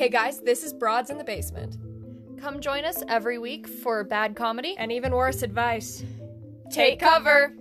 Hey guys, this is Broads in the Basement. Come join us every week for bad comedy And even worse advice. Take cover!